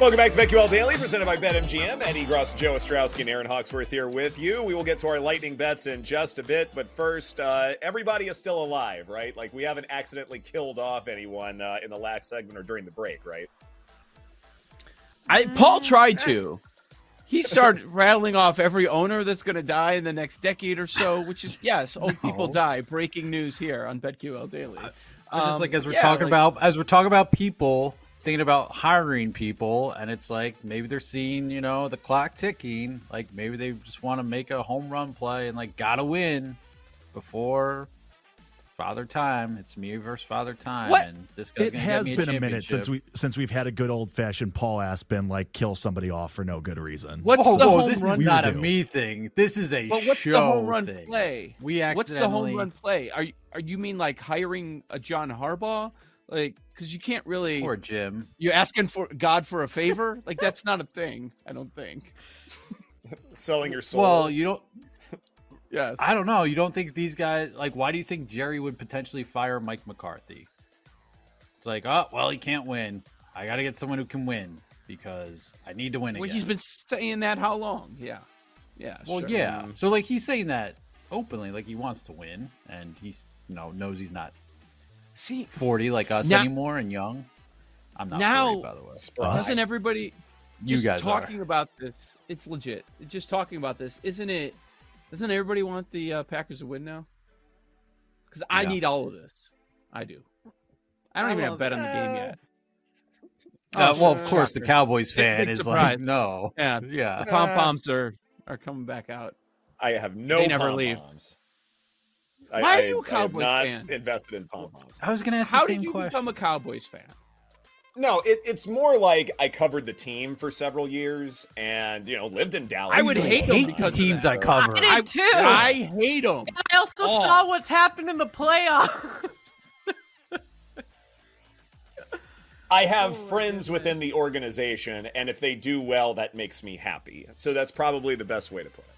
Welcome back to BetQL Daily, presented by BetMGM. Ed Egros, Joe Ostrowski, and Erin Hawksworth here with you. We will get to our lightning bets in just a bit, but first, uh, everybody is still alive, right? Like we haven't accidentally killed off anyone uh, in the last segment or during the break, right? I Paul tried to. He started rattling off every owner that's going to die in the next decade or so, which is yes, old people die. Breaking news here on BetQL Daily. We're just like as we're Um, yeah, talking like- about as we're talking about people thinking about hiring people and it's like maybe they're seeing you know the clock ticking like maybe they just want to make a home run play and like gotta win before father time it's me versus father time What? and this guy's It gonna has get me a been a minute since we since we've had a good old fashioned Paul Aspen like kill somebody off for no good reason. What's Whoa, the whoa, home this run? is not a me thing. This is a But what's show the home run thing. play? We actually What's the home run play? Are you, are you mean like hiring a John Harbaugh? Like, because you can't really. Poor Jim. You're asking for God for a favor? like that's not a thing. I don't think. Selling your soul. Well, you don't. Yes. I don't know. You don't think these guys like? Why do you think Jerry would potentially fire Mike McCarthy? It's like, oh well, he can't win. I got to get someone who can win because I need to win well, again. he's been saying that how long? Yeah. Yeah. well, sure. yeah. Mm-hmm. So like he's saying that openly, like he wants to win, and he's you know knows he's not See, forty like us Now- anymore and young. I'm not Now- 40, by the way. Surprise. doesn't everybody You just guys are. talking about this? It's legit. Just talking about this, isn't it? Doesn't everybody want the uh, Packers to win now? Because I Yeah. need all of this. I do. I don't I even have love- bet on the game uh, yet. Uh, Oh, well, of sure. course, the Cowboys fan is surprise. like, no, Yeah, yeah. the pom poms are are coming back out. I have no They never leave. Pom-poms. I, Why are you a I have Cowboys not fan? invested in pom poms. I was gonna ask the How same did you question. become a Cowboys fan? No, it, it's more like I covered the team for several years, and you know lived in Dallas. I would hate long them Hate because of teams. I cover. I did too. I hate them. I also Oh. saw what's happened in the playoffs. I have Oh, my friends within the organization, and if they do well, that makes me happy. So that's probably the best way to put it.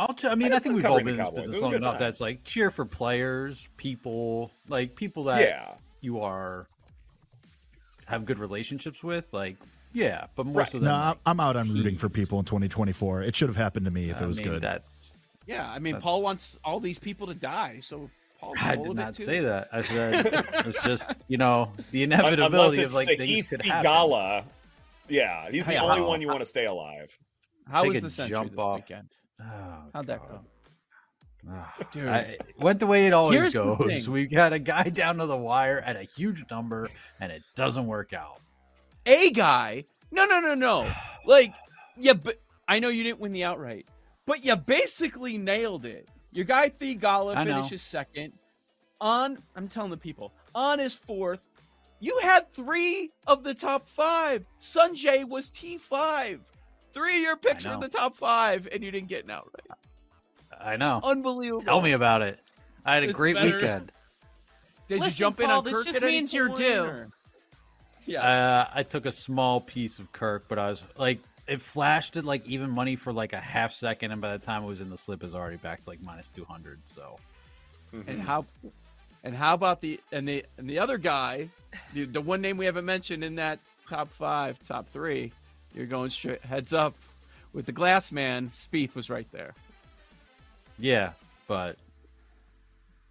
I'll ch- I mean, I I, think we've all been in this Cowboys. Business long enough time. that's like cheer for players, people, like people that yeah, you are have good relationships with. Like, yeah, but more Right. so than no, like, I'm- I'm out on rooting for people in 2024. It should have happened to me if I it was mean, good. That's Yeah, I mean, That's- Paul wants all these people to die, so Paul I roll did a not too. say that. I said it's just you know the inevitability it's of like things Sahith could happen. Igala. Yeah, he's the Hey, only how- one you want to stay alive. How Take was a the Sentry jump this off. weekend? Oh, How'd that God. go? Ah, Dude. I, went the way it always goes. We got a guy down to the wire at a huge number, and it doesn't work out. A guy? No, no, no, no. Like, yeah, but I know you didn't win the outright, but you basically nailed it. Your guy Theegala I know. finishes second. On, I'm telling the people, on his fourth, you had three of the top five. Sungjae was T five. Three of your picks in the top five, and you didn't get an outright. I know. Unbelievable. Tell me about it. I had a It's great better- weekend. Did you Listen, jump in Paul, on this Kirk just at means you're due. or- Yeah. Uh, I took a small piece of Kirk, but I was like, it flashed at like even money for like a half second, and by the time it was in the slip, it was already back to like minus two hundred. So And how and how about the and the and the other guy, the, the one name we haven't mentioned in that top five, top three, you're going straight heads up with the glass man. Spieth was right there. yeah, but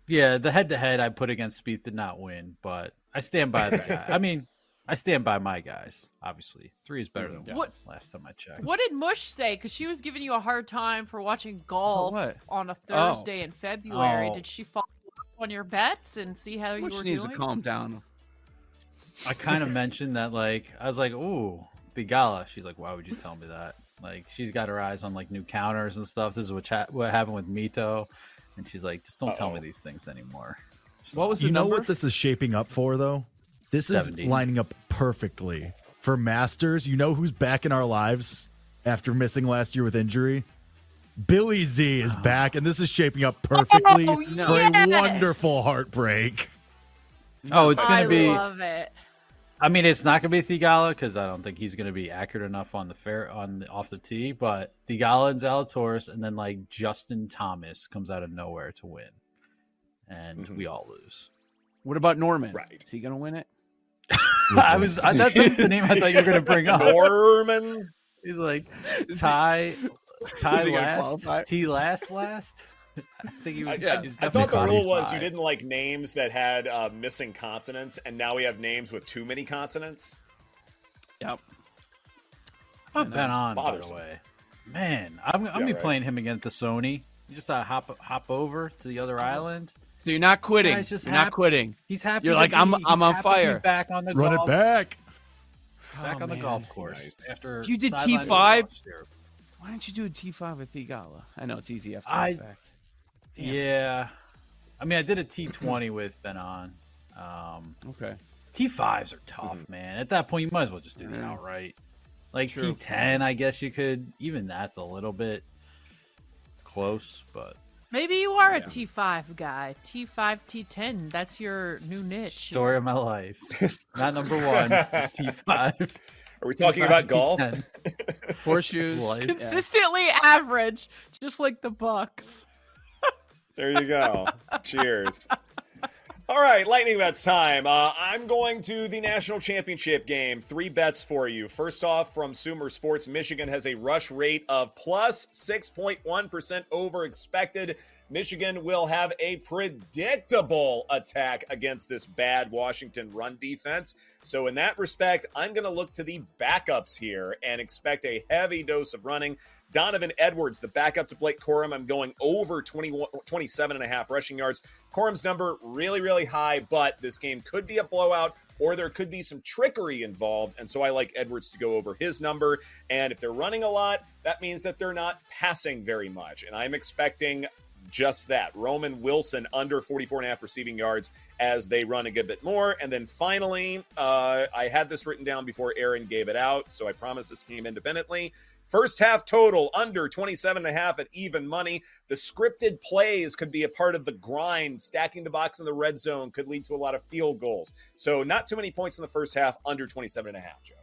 yeah, the head to head I put against Spieth did not win, but I stand by the guy. I mean, I stand by my guys. Obviously, three is better than one. What- Last time I checked. What did Mush say? Because she was giving you a hard time for watching golf oh, what? on a oh. Thursday in February. Oh. Did she follow up on your bets and see how you Which were needs doing? to calm down. I kind of mentioned that, like, I was like, "Ooh, Theegala." She's like, "Why would you tell me that?" Like, she's got her eyes on like new counters and stuff. This is what cha- what happened with Mito, and she's like, "Just don't tell me these things anymore." What was the You know what this is shaping up for, though? This 70. is lining up perfectly for Masters. You know who's back in our lives after missing last year with injury? Billy Z is back, and this is shaping up perfectly Oh, for yes! a wonderful heartbreak. Oh, it's gonna I be. Love it. I mean, it's not gonna be Theegala because I don't think he's gonna be accurate enough on the fair on the, off the tee. But Theegala and Zalatoris, and then like Justin Thomas comes out of nowhere to win, and Mhm. we all lose. What about Norman? Right. Is he going to win it? I was I, that, that's the name I thought you were gonna bring up. Norman. He's like Ty, Ty is he gonna last, qualify? T last last. I think he was. I, Yeah, I, I thought the rule was you didn't like names that had uh, missing consonants, and now we have names with too many consonants. Yep. How about Ben An, by the bothersome. way? Man, I'm, I'm Yeah, gonna be right. playing him against the Sony. You just uh, hop hop over to the other island. So you're not quitting. Guy's just you're not quitting. He's happy. You're like, I'm- he's I'm on happy to be fire. Back on the Run golf, it back. back Oh, on the golf course Nice. after You did T5? Why don't you do a T5 with Theegala? I know it's easy after I- the fact. Damn. Yeah, I mean, I did a T20 with Ben An. Um, Okay. T5s are tough, Mm-hmm. man. At that point, you might as well just do the Yeah. outright. Like True. T10, I guess you could. Even that's a little bit close, but Maybe you are a Yeah. T5 guy. T5, T10. That's your new niche. story of my life. Not number one, T5. Are we talking T5, about golf? T10. Horseshoes. Life. yeah. Consistently average, just like the Bucks. There you go. Cheers. All right, lightning bets time. Uh, I'm going to the national championship game. Three bets for you. First off, from Sumer Sports, Michigan has a rush rate of plus 6.1 over expected. Michigan will have a predictable attack against this bad Washington run defense. So, in that respect, I'm going to look to the backups here and expect a heavy dose of running. Donovan Edwards, the backup to Blake Corum, I'm going over 21, 27 and a half rushing yards. Corum's number really, really high, but this game could be a blowout or there could be some trickery involved. And so I like Edwards to go over his number. And if they're running a lot, that means that they're not passing very much. And I'm expecting just that. Roman Wilson under 44 and a half receiving yards as they run a good bit more. And then finally, uh, I had this written down before Erin gave it out, so I promise this came independently. First half total under 27 and a half at even money. The scripted plays could be a part of the grind. Stacking the box in the red zone could lead to a lot of field goals. So not too many points in the first half, under 27 and a half, Joe.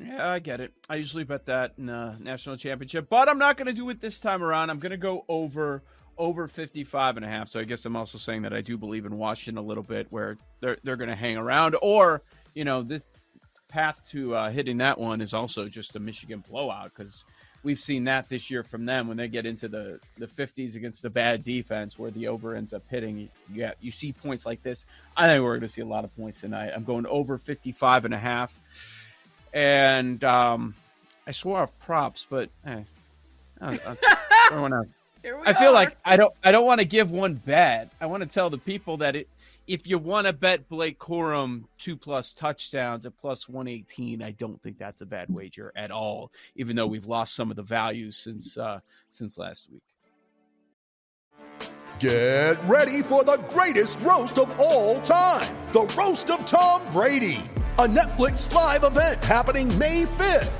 Yeah, I get it. I usually bet that in a national championship, but I'm not going to do it this time around. I'm going to go over over 55 and a half. So I guess I'm also saying that I do believe in Washington a little bit where they're they're going to hang around or, you know, this path to uh, hitting that one is also just a Michigan blowout cuz we've seen that this year from them when they get into the the 50s against a bad defense where the over ends up hitting. Yeah, you see points like this. I think we're going to see a lot of points tonight. I'm going over 55 and a half and um, I swore off props, but eh, I, I, I, Here we I feel are. like I don't I don't want to give one bet. I want to tell the people that it, if you want to bet Blake Corum two plus touchdowns at plus one eighteen, I don't think that's a bad wager at all. Even though we've lost some of the values since uh, since last week. Get ready for the greatest roast of all time the Roast of Tom Brady, a Netflix live event happening May 5th.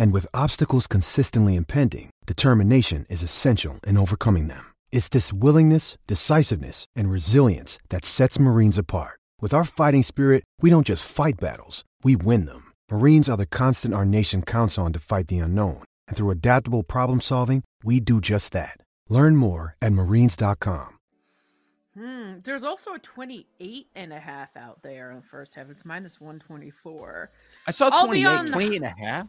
And with obstacles consistently impending, determination is essential in overcoming them. It's this willingness, decisiveness, and resilience that sets Marines apart. With our fighting spirit, we don't just fight battles, we win them. Marines are the constant our nation counts on to fight the unknown. And through adaptable problem solving, we do just that. Learn more at marines.com. Hmm. There's also a 28 and a half out there in the first half. It's minus 124. I saw I'll be 28, on- 28 and a half.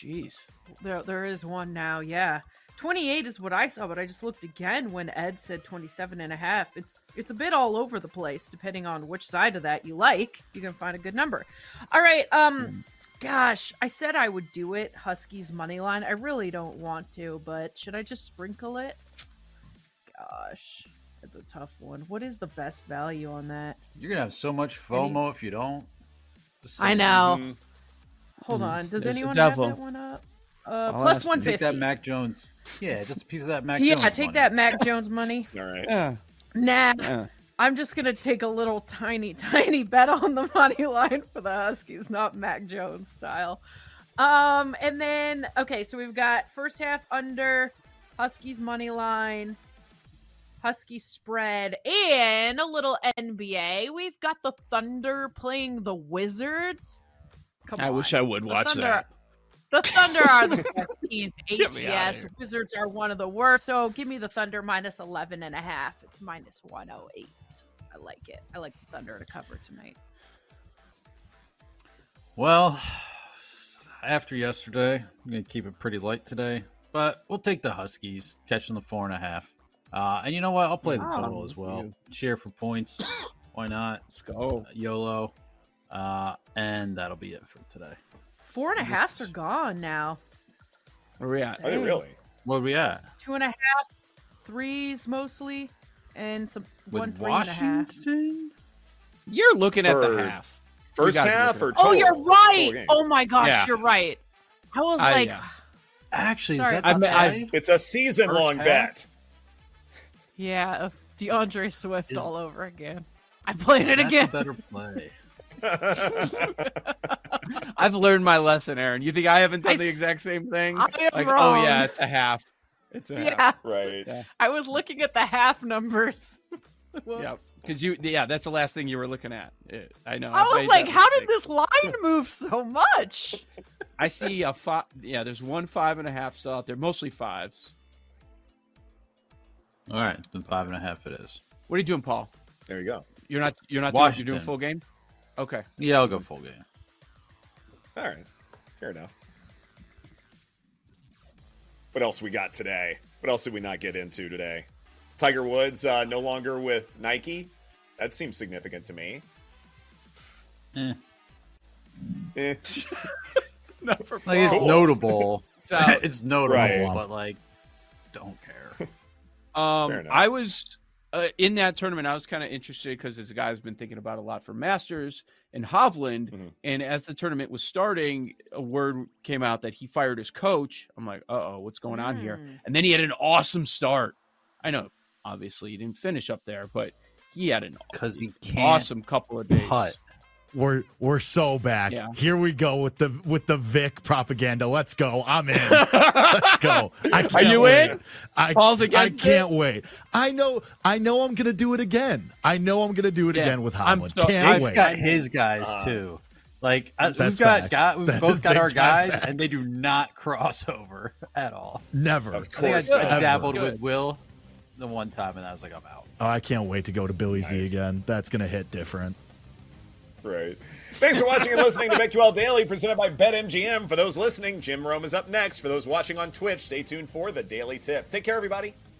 Jeez. There, there is one now. Yeah. 28 is what I saw, but I just looked again when Ed said 27 and a half. It's it's a bit all over the place depending on which side of that you like. You can find a good number. All right, um gosh, I said I would do it. Huskies money line. I really don't want to, but should I just sprinkle it? Gosh, it's a tough one. What is the best value on that? You're gonna have so much FOMO if you don't. Just I saying. know. Hold Mhm. on. Does There's the anyone have devil. that one up? Uh, I'll plus ask- one Take fifty. that Mac Jones. Yeah, just a piece of that Mac Jones. yeah, Jones. take money. that Mac Jones money. All right. Yeah. Nah. Yeah. I'm just gonna take a little tiny, tiny bet on the money line for the Huskies, not Mac Jones style. Um, and then okay, so we've got first half under Huskies money line, Husky spread, and a little NBA. We've got the Thunder playing the Wizards. Come I on. wish I would The watch Thunder- that. The Thunder are the best team in Get me outta ATS. Wizards are one of the worst. So give me the Thunder minus 11 and a half. It's minus 108. I like it. I like the Thunder to cover tonight. Well, after yesterday, I'm gonna keep it pretty light today, but we'll take the Huskies catching the four and a half. Uh, and you know what? I'll play the Wow. total as well. Cheer for points. Why not? Let's go. YOLO. Uh, and that'll be it for today. Four and a halfs are gone now. Where are we at? Are they really? Where are we at? Two and a half, threes mostly, and some With one three and a half. Washington? You're looking at the half. First You gotta be half or total? Oh, you're right. Oh my gosh, Yeah. you're right. I was I- like, yeah. Actually, Sorry. is that I the mean, I- play? It's a season long First bet. yeah, D'Andre Swift Is- all over again. I played it again. a better play. I've learned my lesson, Erin. You think I haven't done I the exact same thing? I am like, wrong. oh yeah, it's a half. It's a half. Yeah, right. Yeah. I was looking at the half numbers. Yeah, because you, yeah, that's the last thing you were looking at. It- I know. I I've was like, that how did this line move so much? I see a five. Yeah, there's one five and a half still out there, mostly fives. All right, then five and a half it is. What are you doing, Paul? There you go. You're not. You're not. Doing, you're doing full game. Okay. Yeah, I'll go full game. All right. Fair enough. What else we got today? What else did we not get into today? Tiger Woods uh, no longer with Nike. That seems significant to me. Eh. Eh. Not for Like it's Cool. notable. It's it's notable, Right. but like, don't care. Um, Fair. I was uh, in that tournament. I was kind of interested because this guy's been thinking about a lot for Masters and Hovland. Mhm. And as the tournament was starting, a word came out that he fired his coach. I'm like, uh oh, what's going on here? Mm. And then he had an awesome start. I know, obviously, he didn't finish up there, but he had an Because he can't awesome couple of days. putt. We're we're so back. Yeah. Here we go with the with the Vic propaganda. Let's go. I'm in. Let's go. I can't Are you wait. in? I, Paul's I can't wait. I know. I know. I'm gonna do it again. I know I'm gonna do it Yeah, again with I'm Hovland. so- can't I'm Jake's wait. got his guys Uh, too. Like I, we've got, got we've That both got our big time guys, and they do not cross over at all. Never. Of course I, I not. dabbled Good. with Will the one time, and I was like, I'm out. Oh, I can't wait to go to Billy Z again. That's gonna hit different. Right. Thanks for watching and listening to BetQL Daily, presented by BetMGM. For those listening, Jim Rome is up next. For those watching on Twitch, stay tuned for the Daily Tip. Take care, everybody.